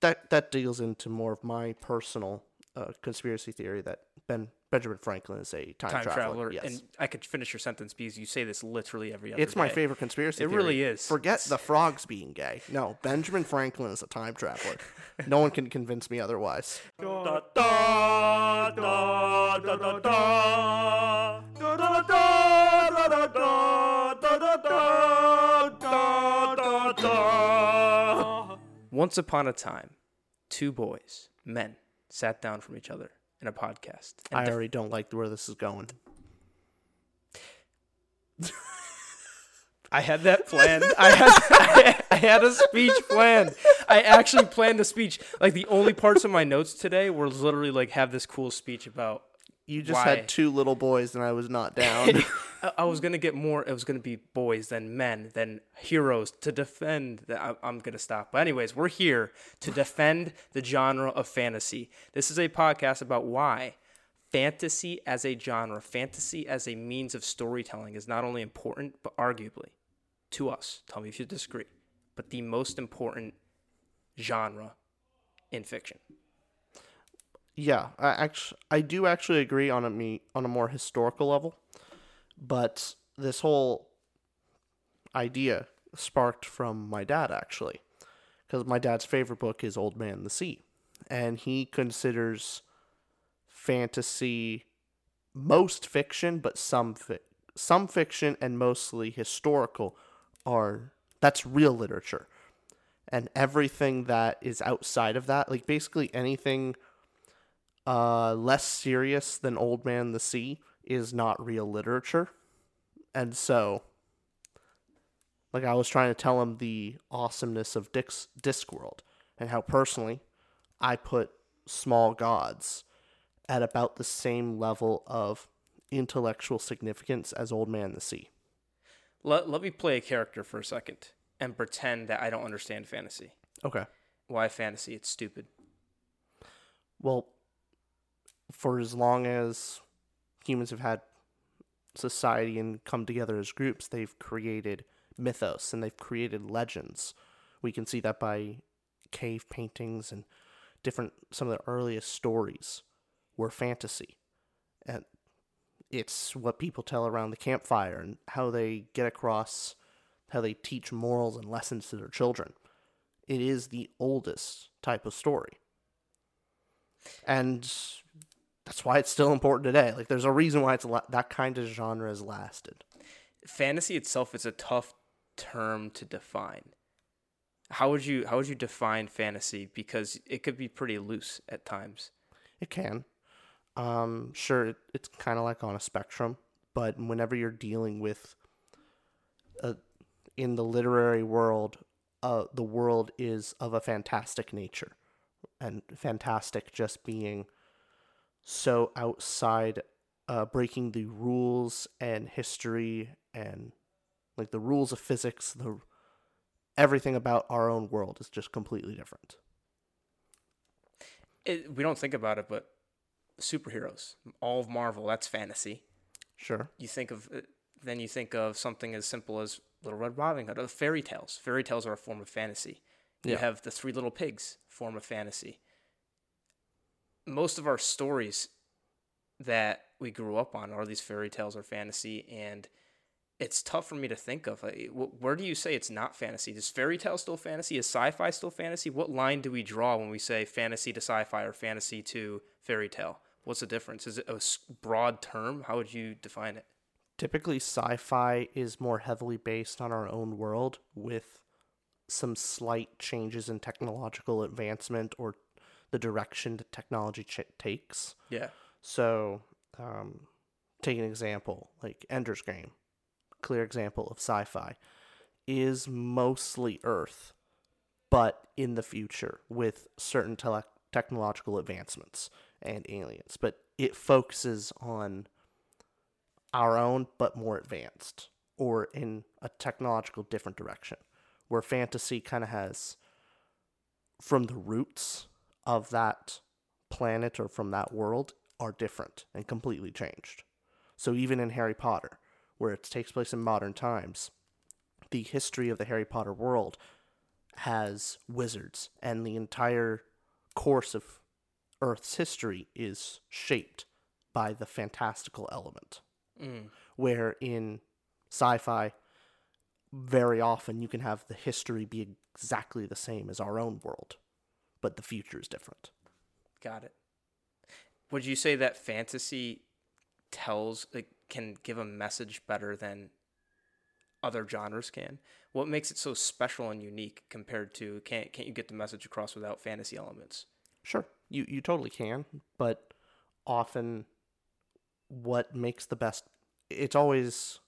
that that deals into more of my personal uh, conspiracy theory that Ben Benjamin Franklin is a time, Time traveler. traveler, Yes. and I could finish your sentence because you say this literally every other it's my day. favorite conspiracy. It theory. really is. Forget the frogs being gay. No, Benjamin Franklin is a time traveler. no one can convince me otherwise. Da, da, da, da, da, da. Da, da, da, Once upon a time, two boys, men, sat down from each other in a podcast. and I def- already don't like where this is going. I had that planned. I had I had a speech planned. I actually planned a speech. Like the only parts of my notes today were literally like have this cool speech about. You just Why? had two little boys, and I was not down. I, I was gonna get more. It was gonna be boys, then men, then heroes to defend. The, I, I'm gonna stop. But anyways, we're here to defend the genre of fantasy. This is a podcast about why fantasy as a genre, fantasy as a means of storytelling, is not only important but arguably to us. Tell me if you disagree. But the most important genre in fiction. Yeah, I actually I do actually agree on a me on a more historical level, but this whole idea sparked from my dad actually, because my dad's favorite book is Old Man the Sea, and he considers fantasy most fiction, but some fi- some fiction and mostly historical are that's real literature, and everything that is outside of that, like basically anything uh, less serious than Old Man the Sea is not real literature. And so, like, I was trying to tell him the awesomeness of Dick's Discworld and how personally I put Small Gods at about the same level of intellectual significance as Old Man the Sea. Let, let me play a character for a second and pretend that I don't understand fantasy. Okay. Why fantasy? It's stupid. Well, for as long as humans have had society and come together as groups, they've created mythos and they've created legends. We can see that by cave paintings and different some of the earliest stories were fantasy. And it's what people tell around the campfire and how they get across how they teach morals and lessons to their children. It is the oldest type of story and that's why it's still important today. Like, there's a reason why it's la- that kind of genre has lasted. fantasy itself is a tough term to define. How would you how would you define fantasy? Because it could be pretty loose at times. It can, um, sure, it, it's kind of like on a spectrum, but whenever you're dealing with, uh, in the literary world, uh, the world is of a fantastic nature, and fantastic just being so outside, uh, breaking the rules and history and like the rules of physics, the everything about our own world is just completely different. It, we don't think about it, but superheroes, all of Marvel, that's fantasy. Sure. You think of uh, then you think of something as simple as Little Red Riding Hood, or fairy tales. Fairy tales are a form of fantasy. You Yeah. have the Three Little Pigs, form of fantasy. Most of our stories that we grew up on are these fairy tales or fantasy, and it's tough for me to think of. Where do you say it's not fantasy? Is fairy tale still fantasy? Is sci-fi still fantasy? What line do we draw when we say fantasy to sci-fi or fantasy to fairy tale? What's the difference? Is it a broad term? How would you define it? typically sci-fi is more heavily based on our own world with some slight changes in technological advancement or the direction that technology ch- takes Yeah. so um, take an example like ender's game clear example of sci-fi is mostly earth but in the future with certain tele- technological advancements and aliens but it focuses on our own but more advanced or in a technological different direction where fantasy kind of has from the roots of that planet or from that world are different and completely changed so even in harry potter where it takes place in modern times the history of the harry potter world has wizards, and the entire course of Earth's history is shaped by the fantastical element. Mm. Where in sci fi, very often you can have the history be exactly the same as our own world, but the future is different. Got it. Would you say that fantasy tells like can give a message better than other genres can? What makes it so special and unique compared to can't can't you get the message across without fantasy elements? Sure, you you totally can, but often what makes the best it's always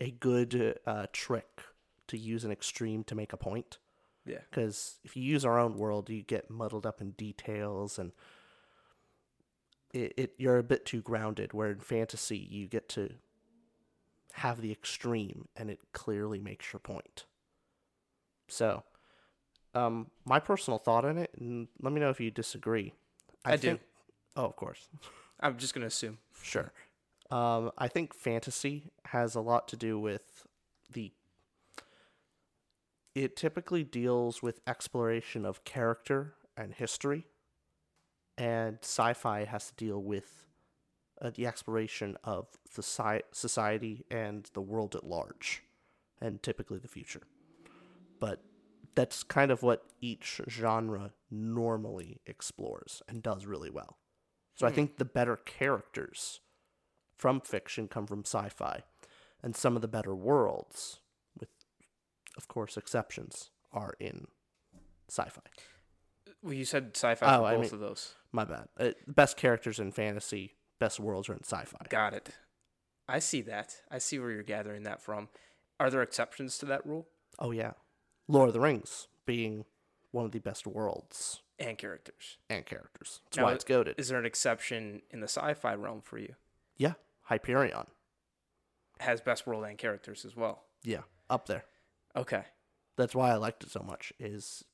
a good uh, trick to use an extreme to make a point Yeah. because if you use our own world you get muddled up in details and it, it you're a bit too grounded where in fantasy you get to have the extreme and it clearly makes your point so um my personal thought on it and let me know if you disagree I do. oh of course I'm just gonna assume. Sure. Um, I think fantasy has a lot to do with the. It typically deals with exploration of character and history, and sci fi has to deal with uh, the exploration of the sci- society and the world at large, and typically the future. But that's kind of what each genre normally explores and does really well. So I think the better characters from fiction come from sci-fi, and some of the better worlds, of course exceptions, are in sci-fi. Well, you said sci-fi Oh, for I both mean- of those. My bad. Uh, best characters in fantasy, best worlds are in sci-fi. Got it. I see that. I see where you're gathering that from. Are there exceptions to that rule Oh yeah, Lord of the Rings being one of the best worlds and characters? and characters. That's Now, why it's goaded. Is there an exception in the sci-fi realm for you? Yeah, Hyperion. Has best world and characters as well. Yeah, up there. Okay. that's why I liked it so much. Is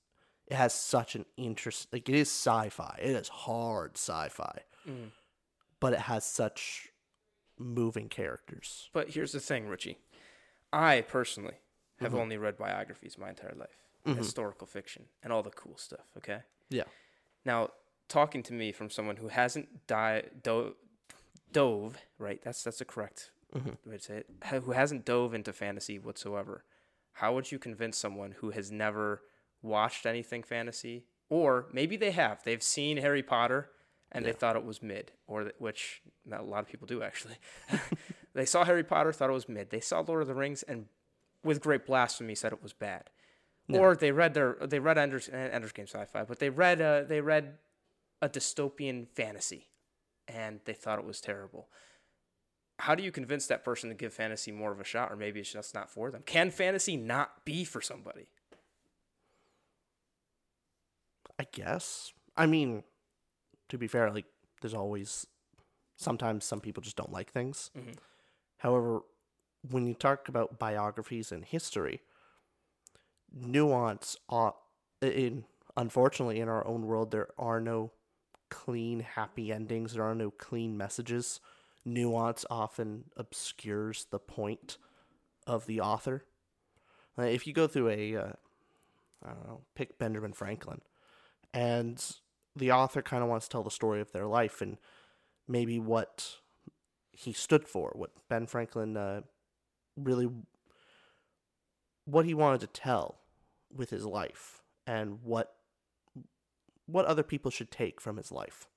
it has such an interest. Like it is sci-fi. It is hard sci-fi, Mm. but it has such moving characters. But here's the thing, Richie. I personally have mm-hmm. only read biographies my entire life, mm-hmm. historical fiction, and all the cool stuff. Okay. Yeah. Now, talking to me from someone who hasn't di- do- dove, right? That's that's the correct mm-hmm. way to say it. Who hasn't dove into fantasy whatsoever? How would you convince someone who has never watched anything fantasy, or maybe they have? They've seen Harry Potter and they thought it was mid, or th- which not a lot of people do actually. they saw Harry Potter, thought it was mid. They saw Lord of the Rings, and with great blasphemy said it was bad. Or they read their they read Ender's, Ender's Game sci-fi, but they read uh, they read a dystopian fantasy, and they thought it was terrible. How do you convince that person to give fantasy more of a shot, or maybe it's just not for them? Can fantasy not be for somebody? I guess. I mean, to be fair, like there's always sometimes some people just don't like things. Mm-hmm. However, when you talk about biographies and history, nuance ought in unfortunately in our own world there are no clean happy endings there are no clean messages nuance often obscures the point of the author Uh, if you go through a uh, i don't know pick benjamin franklin and the author kind of wants to tell the story of their life and maybe what he stood for what ben franklin uh, really what he wanted to tell with his life and what what other people should take from his life.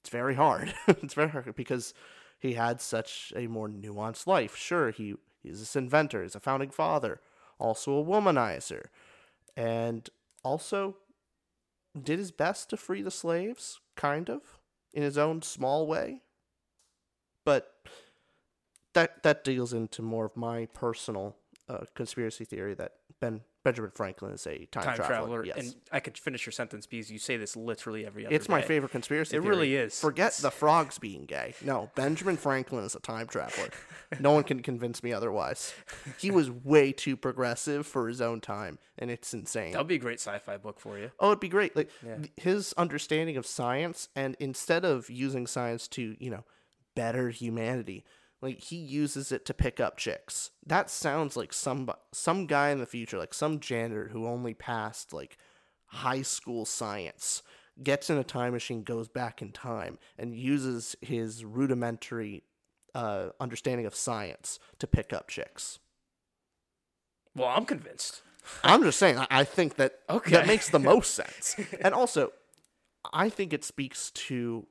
It's very hard. it's very hard because he had such a more nuanced life. Sure, he he's this inventor, he's a founding father, also a womanizer, and also did his best to free the slaves, kind of, in his own small way. But that that deals into more of my personal uh, conspiracy theory that Ben Benjamin Franklin is a time, Time traveler. traveler, Yes. and I could finish your sentence because you say this literally every other. it's my favorite conspiracy. It theory. really is. Forget the frogs being gay. No, Benjamin Franklin is a time traveler. no one can convince me otherwise. He was way too progressive for his own time, and it's insane. That'd be a great sci-fi book for you. Oh, it'd be great. Like Yeah. his understanding of science, and instead of using science to, you know, better humanity, like he uses it to pick up chicks. That sounds like some some guy in the future, like some janitor who only passed like high school science, gets in a time machine, goes back in time, and uses his rudimentary uh, understanding of science to pick up chicks. Well, I'm convinced. I'm just saying, I, think that Okay. that makes the most sense. And also, I think it speaks to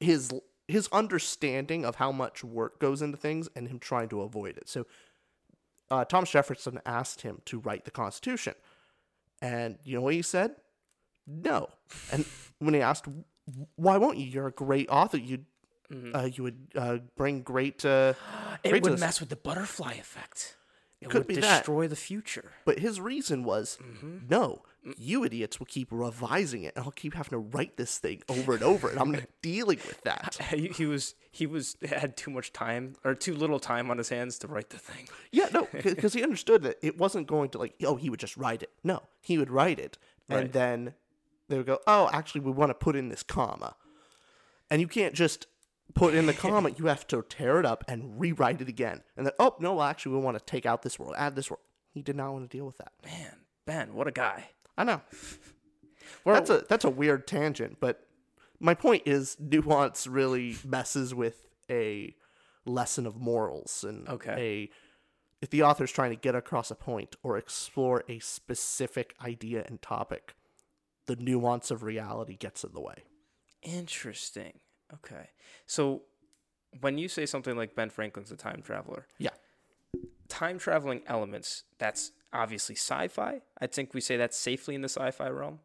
his his understanding of how much work goes into things and him trying to avoid it. So, uh, Thomas Jefferson asked him to write the Constitution, and you know what he said? No. And when he asked, "Why won't you? You're a great author. You uh, you would uh, bring great." Uh, It great would this." mess with the butterfly effect. It Could be that. destroy the future. But his reason was, Mm-hmm. no, you idiots will keep revising it, and I'll keep having to write this thing over and over, and I'm not dealing with that. He, he was he was had too much time or too little time on his hands to write the thing. Yeah, no, because he understood that it wasn't going to like, oh, he would just write it. No, he would write it, and Right. then they would go, oh, actually, we want to put in this comma, and you can't just put in the comment, You have to tear it up and rewrite it again, and then, oh no, well, actually, we want to take out this word, add this word. He did not want to deal with that. Man, Ben, what a guy. I know. Well- that's a that's a weird tangent, but my point is nuance really messes with a lesson of morals and Okay. a if the author's trying to get across a point or explore a specific idea and topic, the nuance of reality gets in the way. Interesting. Okay. So when you say something like Ben Franklin's a time traveler, Yeah. time traveling elements, that's obviously sci-fi. I think we say that's safely in the sci-fi realm.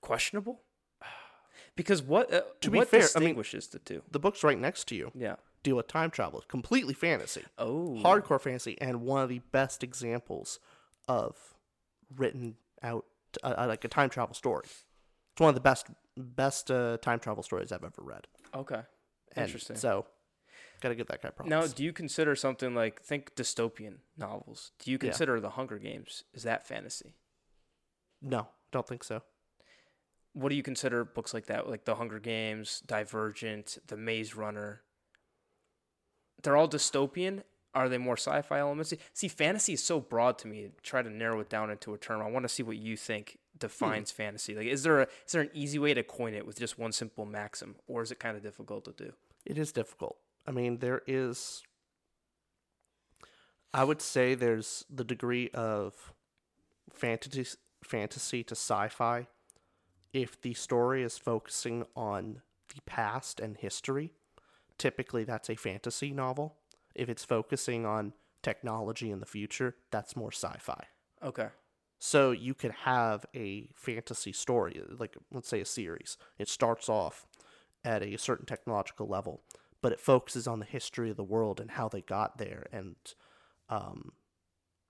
Questionable? Because what uh, To be what fair, I mean- distinguishes the two? The books right next to you Yeah. deal with time travel, completely fantasy. Oh. hardcore fantasy and one of the best examples of written out uh, uh, like a time travel story. It's one of the best best uh, time travel stories I've ever read. Okay. And Interesting. So, gotta give that guy props. Now, do you consider something like think dystopian novels? Do you Yeah. consider The Hunger Games is that fantasy? no, don't think so. What do you consider books like that, like The Hunger Games, Divergent, The Maze Runner? They're all dystopian. Are they more sci-fi elements? See, fantasy is so broad to me. Try to narrow it down into a term. I want to see what you think Hmm. defines fantasy. Like, is there a is there an easy way to coin it with just one simple maxim, or is it kind of difficult to do? It is difficult. I mean, there is. I would say there's the degree of fantasy fantasy to sci-fi. If the story is focusing on the past and history, typically that's a fantasy novel. If it's focusing on technology in the future, that's more sci-fi. Okay. So you could have a fantasy story, like let's say a series. It starts off at a certain technological level, but it focuses on the history of the world and how they got there and um,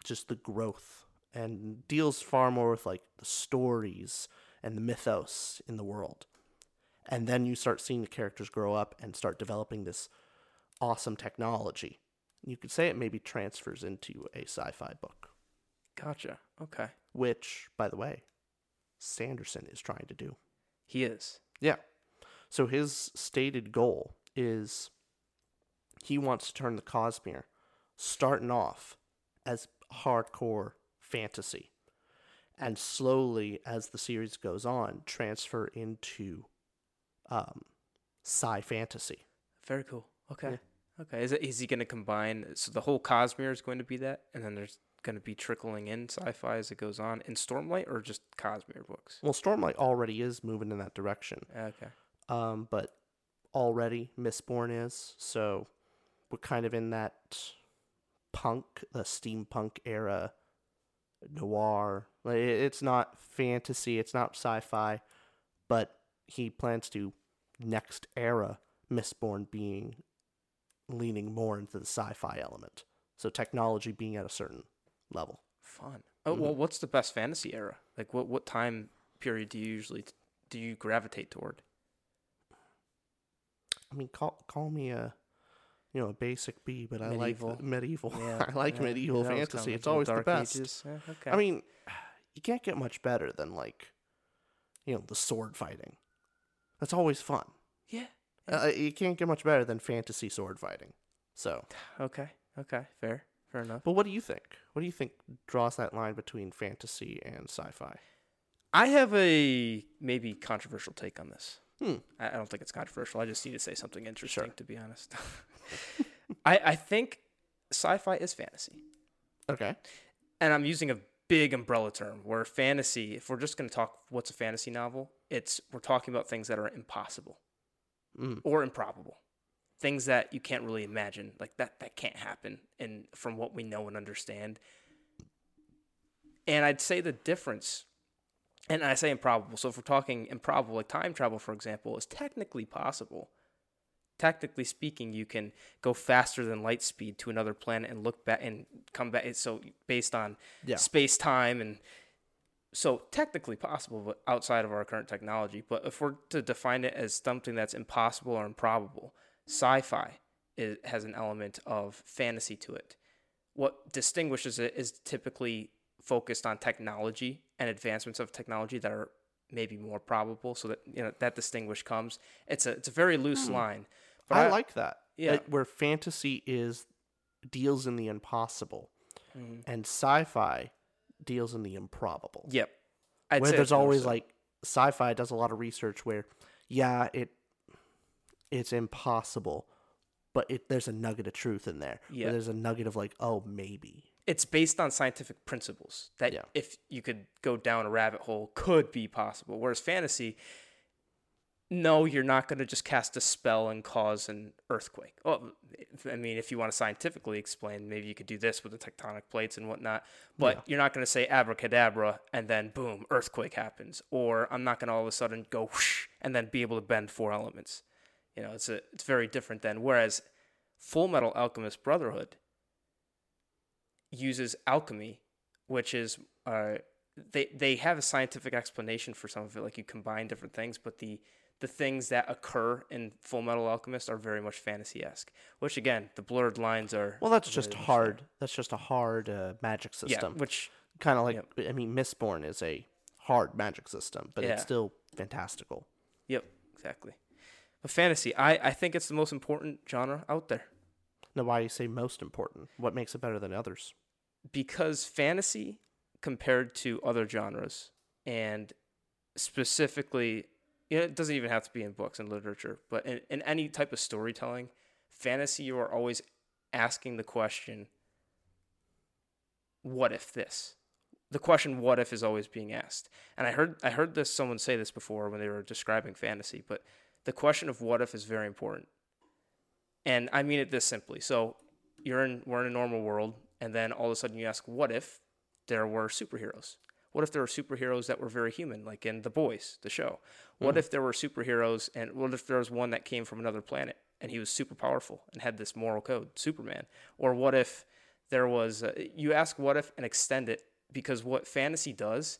just the growth and deals far more with like the stories and the mythos in the world. And then you start seeing the characters grow up and start developing this awesome technology. You could say it maybe transfers into a sci fi book Gotcha. Okay. which, by the way, Sanderson is trying to do. He is. Yeah. So his stated goal is he wants to turn the Cosmere starting off as hardcore fantasy and slowly as the series goes on transfer into um sci fantasy. Very cool. Okay. Yeah. Okay. Is it is he going to combine so the whole Cosmere is going to be that and then there's going to be trickling in sci-fi as it goes on in Stormlight or just Cosmere books? Well, Stormlight already is moving in that direction. Okay. um, but already Mistborn is. So we're kind of in that punk, the steampunk era, noir. Like it's not fantasy, it's not sci-fi, but he plans to next era Mistborn being leaning more into the sci-fi element. So technology being at a certain level. Fun. Oh, well what's the best fantasy era? Like what what time period do you usually do you gravitate toward? I mean, call call me a you know a basic B, but I like medieval. Yeah, I like yeah, medieval was fantasy. It's always the best. Yeah, okay. I mean, you can't get much better than like, you know, the sword fighting. That's always fun. yeah. Uh, you can't get much better than fantasy sword fighting. So, Okay. Okay. Fair. Fair enough. but what do you think? What do you think draws that line between fantasy and sci-fi? I have a maybe controversial take on this. Hmm. I I don't think it's controversial. I just need to say something interesting, to be honest. I, I think sci-fi is fantasy, Okay. and I'm using a big umbrella term where fantasy. If we're just going to talk what's a fantasy novel, it's we're talking about things that are impossible Mm. or improbable, things that you can't really imagine, like that that can't happen, and from what we know and understand. And I'd say the difference and I say improbable. So if we're talking improbable, like time travel, for example, is technically possible. Technically speaking, you can go faster than light speed to another planet and look back and come back. So based on Yeah. space time and so technically possible, but outside of our current technology. But if we're to define it as something that's impossible or improbable, sci-fi is, has an element of fantasy to it. What distinguishes it is typically focused on technology and advancements of technology that are maybe more probable, so that you know that distinguish comes. It's a it's a very loose line. But I, like that. yeah. Like, where fantasy is deals in the impossible, Mhm. and sci-fi deals in the improbable. Yep. I'd where there's always like sci-fi does a lot of research where, yeah, it it's impossible, but it there's a nugget of truth in there. Yeah. there's a nugget of like, oh, maybe. it's based on scientific principles that Yeah. if you could go down a rabbit hole could be possible whereas fantasy no you're not going to just cast a spell and cause an earthquake well i mean if you want to scientifically explain maybe you could do this with the tectonic plates and whatnot but Yeah. you're not going to say abracadabra and then boom earthquake happens or i'm not going to all of a sudden go whoosh and then be able to bend four elements you know it's a it's very different than whereas full metal alchemist brotherhood uses alchemy, which is uh, they they have a scientific explanation for some of it, like you combine different things, but the the things that occur in Full Metal Alchemist are very much fantasy esque. Which again, the blurred lines are Well, that's just hard. That's just a hard uh, magic there. Yeah, system. which kind of like I mean, Mistborn is a hard magic system, but Yeah. it's still fantastical. yep, exactly. But fantasy, I I think it's the most important genre out there. Now, why do you say most important? What makes it better than others? because fantasy compared to other genres and specifically you know, it doesn't even have to be in books and literature but in, in any type of storytelling fantasy you are always asking the question what if this the question what if is always being asked and i heard i heard this someone say this before when they were describing fantasy but the question of what if is very important. And i mean it this simply. So you're in we're in a normal world and then all of a sudden you ask what if there were superheroes? What if there were superheroes that were very human like in the boys the show? What if there were superheroes and what if there was one that came from another planet and he was super powerful and had this moral code superman? Or what if there was uh, you ask what if and extend it because what fantasy does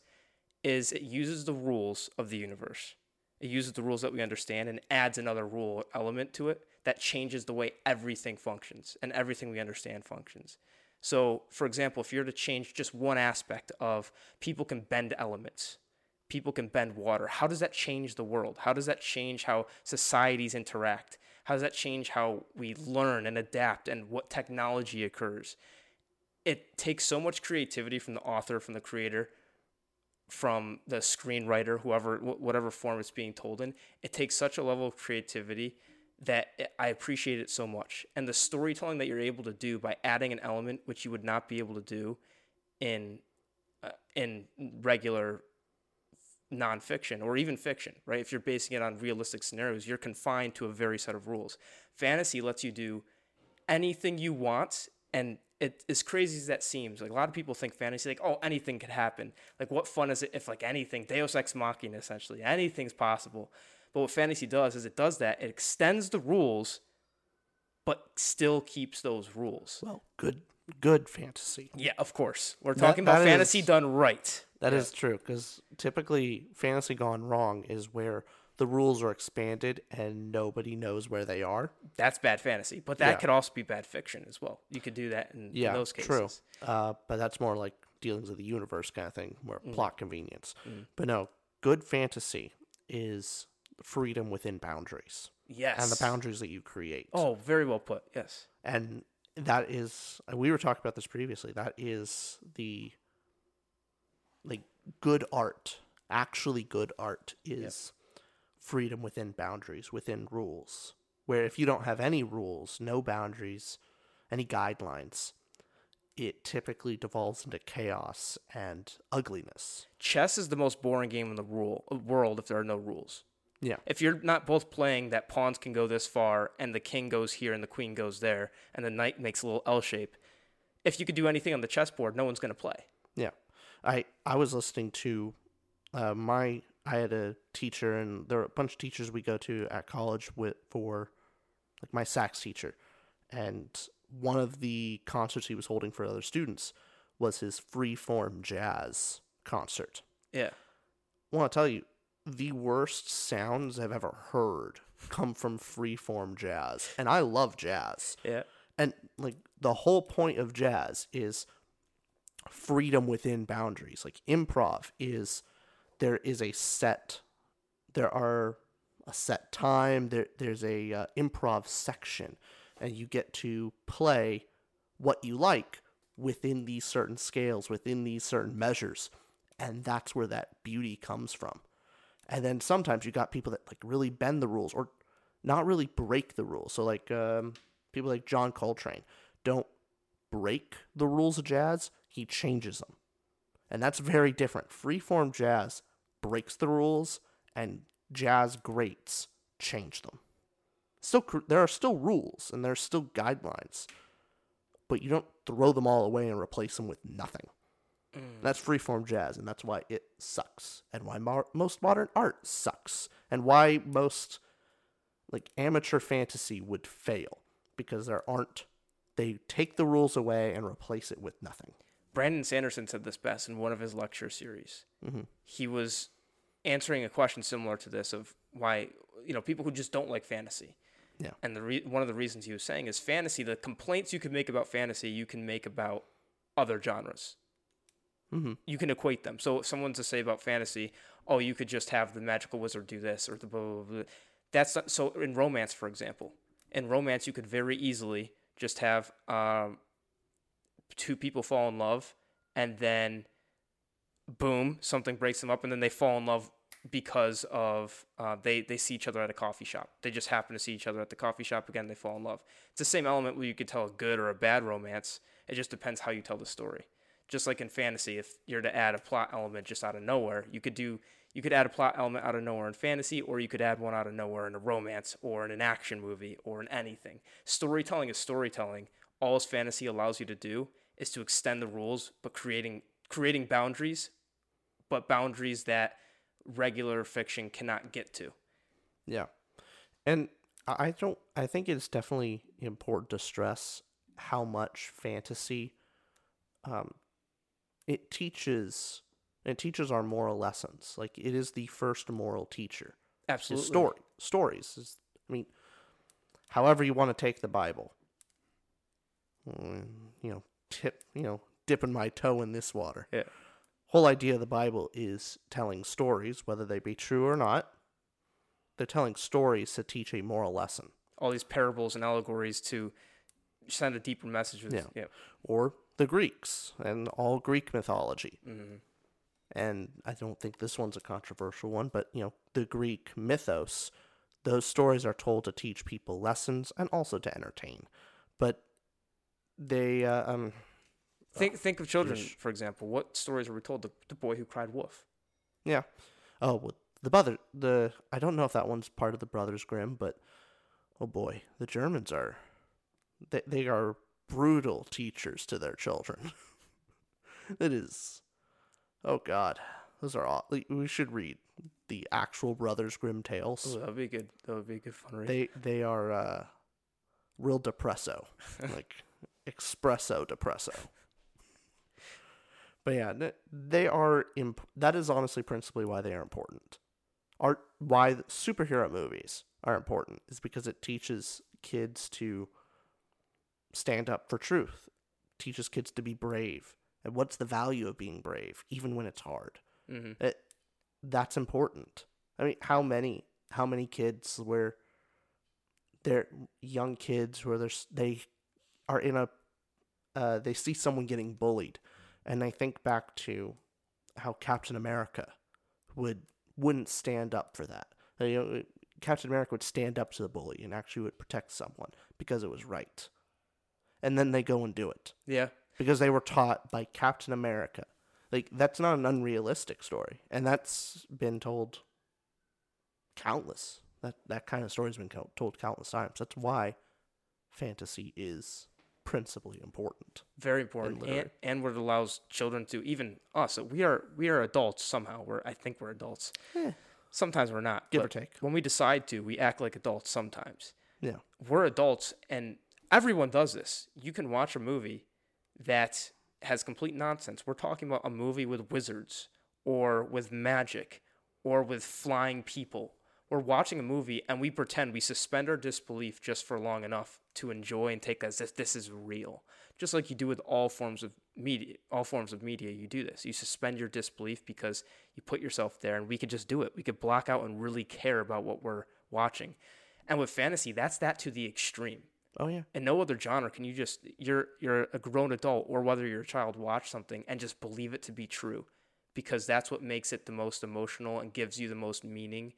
is it uses the rules of the universe it uses the rules that we understand and adds another rule element to it that changes the way everything functions and everything we understand functions. So, for example, if you're to change just one aspect of people can bend elements, people can bend water, how does that change the world? How does that change how societies interact? How does that change how we learn and adapt and what technology occurs? It takes so much creativity from the author, from the creator, from the screenwriter, whoever, wh- whatever form it's being told in. It takes such a level of creativity that I appreciate it so much. And the storytelling that you're able to do by adding an element which you would not be able to do in uh, in regular nonfiction or even fiction, right? If you're basing it on realistic scenarios, you're confined to a very set of rules. Fantasy lets you do anything you want and it as crazy as that seems like a lot of people think fantasy like oh anything could happen. Like what fun is it if like anything deus ex machina essentially anything's possible. But what fantasy does is it does that it extends the rules but still keeps those rules. Well, good, good fantasy. yeah of course. We're That- talking about that fantasy is- done right. That is true because typically fantasy gone wrong is where the rules are expanded and nobody knows where they are. that's bad fantasy but that Yeah. could also be bad fiction as well you could do that in, Yeah, in those cases true. Uh, but that's more like dealings of the universe kind of thing, where Mm. plot convenience. But no, good fantasy is freedom within boundaries. Yes. and the boundaries that you create. Oh, very well put. Yes. and that is we were talking about this previously that is the like good art actually good art is freedom within boundaries within rules where if you don't have any rules no boundaries any guidelines it typically devolves into chaos and ugliness Chess is the most boring game in the rule world if there are no rules. yeah If you're not both playing that pawns can go this far and the king goes here and the queen goes there and the knight makes a little L shape, if you could do anything on the chessboard, no one's going to play. Yeah, I I was listening to uh, my I had a teacher and there were a bunch of teachers we go to at college with for like my sax teacher, and one of the concerts he was holding for other students was his free form jazz concert. Yeah. I want to tell you, the worst sounds I've ever heard come from free form jazz, and I love jazz Yeah. and like the whole point of jazz is freedom within boundaries like improv is there is a set there are a set time there there's a uh, improv section and you get to play what you like within these certain scales within these certain measures and that's where that beauty comes from. And then sometimes you got people that like really bend the rules or not really break the rules. So like um, people like john coltrane don't break the rules of jazz he changes them. And that's very different. Freeform jazz breaks the rules and jazz greats change them still there are still rules and there are still guidelines but you don't throw them all away and replace them with nothing mm. that's freeform jazz, and that's why it sucks, and why mo- most modern art sucks, and why most like amateur fantasy would fail because there aren't. They take the rules away and replace it with nothing. Brandon Sanderson said this best in one of his lecture series. Mhm. He was answering a question similar to this of why you know people who just don't like fantasy. Yeah. And the re- one of the reasons he was saying is fantasy. The complaints you can make about fantasy, you can make about other genres. Mm-hmm. You can equate them. So if someone's to say about fantasy, oh, you could just have the magical wizard do this or the blah blah blah. That's not, so in romance, for example. In romance, you could very easily just have um, two people fall in love and then boom something breaks them up and then they fall in love because of uh, they they see each other at a coffee shop. They just happen to see each other at the coffee shop again they fall in love. It's the same element where you could tell a good or a bad romance. It just depends how you tell the story. Just like in fantasy if you're to add a plot element just out of nowhere you could do you could add a plot element out of nowhere in fantasy or you could add one out of nowhere in a romance or in an action movie or in anything. Storytelling is storytelling. All fantasy allows you to do is to extend the rules but creating creating boundaries but boundaries that regular fiction cannot get to Yeah, and I don't. I think it's definitely important to stress how much fantasy, um, it teaches. It teaches our moral lessons. Like it is the first moral teacher. Absolutely story stories. Is, I mean, however you want to take the Bible. Mm, You know, tip. You know, dipping my toe in this water. Yeah. Whole idea of the Bible is telling stories, whether they be true or not. They're telling stories to teach a moral lesson, all these parables and allegories to send a deeper message with Yeah. yeah. or the Greeks and all Greek mythology. Mhm. and I don't think this one's a controversial one, but you know, the Greek mythos, those stories are told to teach people lessons and also to entertain. But they, uh, um, think think of children for example what stories were we told the, the boy who cried wolf yeah. Oh, well, the brother, the I don't know if that one's part of the Brothers Grimm, but oh boy, the Germans are, they they are brutal teachers to their children. it is, oh God, those are all. We should read the actual Brothers Grimm tales. Ooh, that would be good that would be a good fun read They they are uh, real depresso, like espresso depresso. But yeah, they are. Imp- that is honestly principally why they are important. Art why superhero movies are important is because it teaches kids to stand up for truth, teaches kids to be brave, and what's the value of being brave, even when it's hard hmm it that's important. I mean, how many how many kids where they're young kids where there's they are in a uh, they see someone getting bullied and they think back to how Captain America would wouldn't stand up for that. You know, Captain America would stand up to the bully and actually would protect someone because it was right. And then they go and do it Yeah. because they were taught by Captain America. Like that's not an unrealistic story, and that's been told countless. That that kind of story's been co- told countless times. That's why fantasy is principally important. Very important, and, and what it allows children to even us. We are we are adults somehow. We're I think we're adults. Eh. Sometimes we're not. Give or take. When we decide to, we act like adults sometimes. Yeah, We're adults, and everyone does this. You can watch a movie that has complete nonsense. We're talking about a movie with wizards, or with magic, or with flying people. We're watching a movie and we pretend we suspend our disbelief just for long enough to enjoy and take as if this is real. Just like you do with all forms of media, all forms of media, you do this. You suspend your disbelief because you put yourself there and we could just do it. We could block out and really care about what we're watching. And with fantasy, that's that to the extreme. oh yeah, In no other genre can you just you're you're a grown adult or whether you're a child watch something and just believe it to be true because that's what makes it the most emotional and gives you the most meaning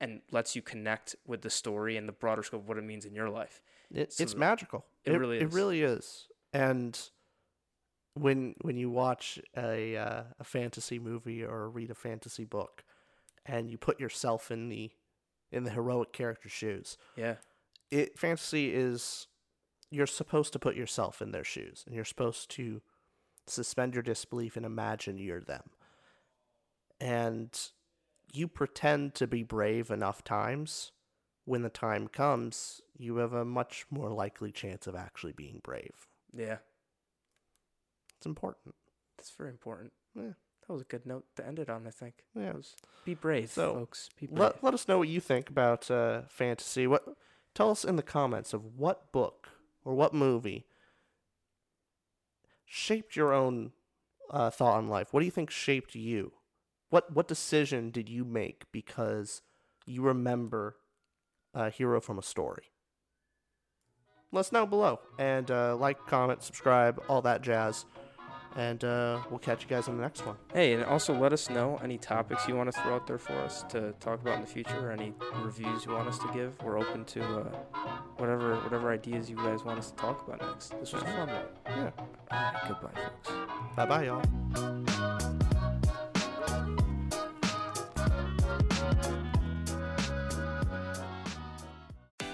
and lets you connect with the story and the broader scope of what it means in your life. it, So it's the- magical. it really It is. really is. And when when you watch a uh, a fantasy movie or read a fantasy book, and you put yourself in the in the heroic character's shoes, Yeah. it fantasy is you're supposed to put yourself in their shoes and you're supposed to suspend your disbelief and imagine you're them and you pretend to be brave enough times when the time comes you have a much more likely chance of actually being brave Yeah. it's important That's very important. Yeah. That was a good note to end it on, I think. Yeah. Be brave, So, folks. Be brave. let, let us know what you think about uh, fantasy what tell us in the comments of what book or what movie shaped your own uh, thought on life what do you think shaped you what what decision did you make because you remember a hero from a story let us know below and uh, like comment subscribe all that jazz and uh, we'll catch you guys on the next one Hey, and also let us know any topics you want to throw out there for us to talk about in the future, or any reviews you want us to give. We're open to uh, whatever whatever ideas you guys want us to talk about next. This was a fun one. yeah All right, goodbye, folks. bye bye y'all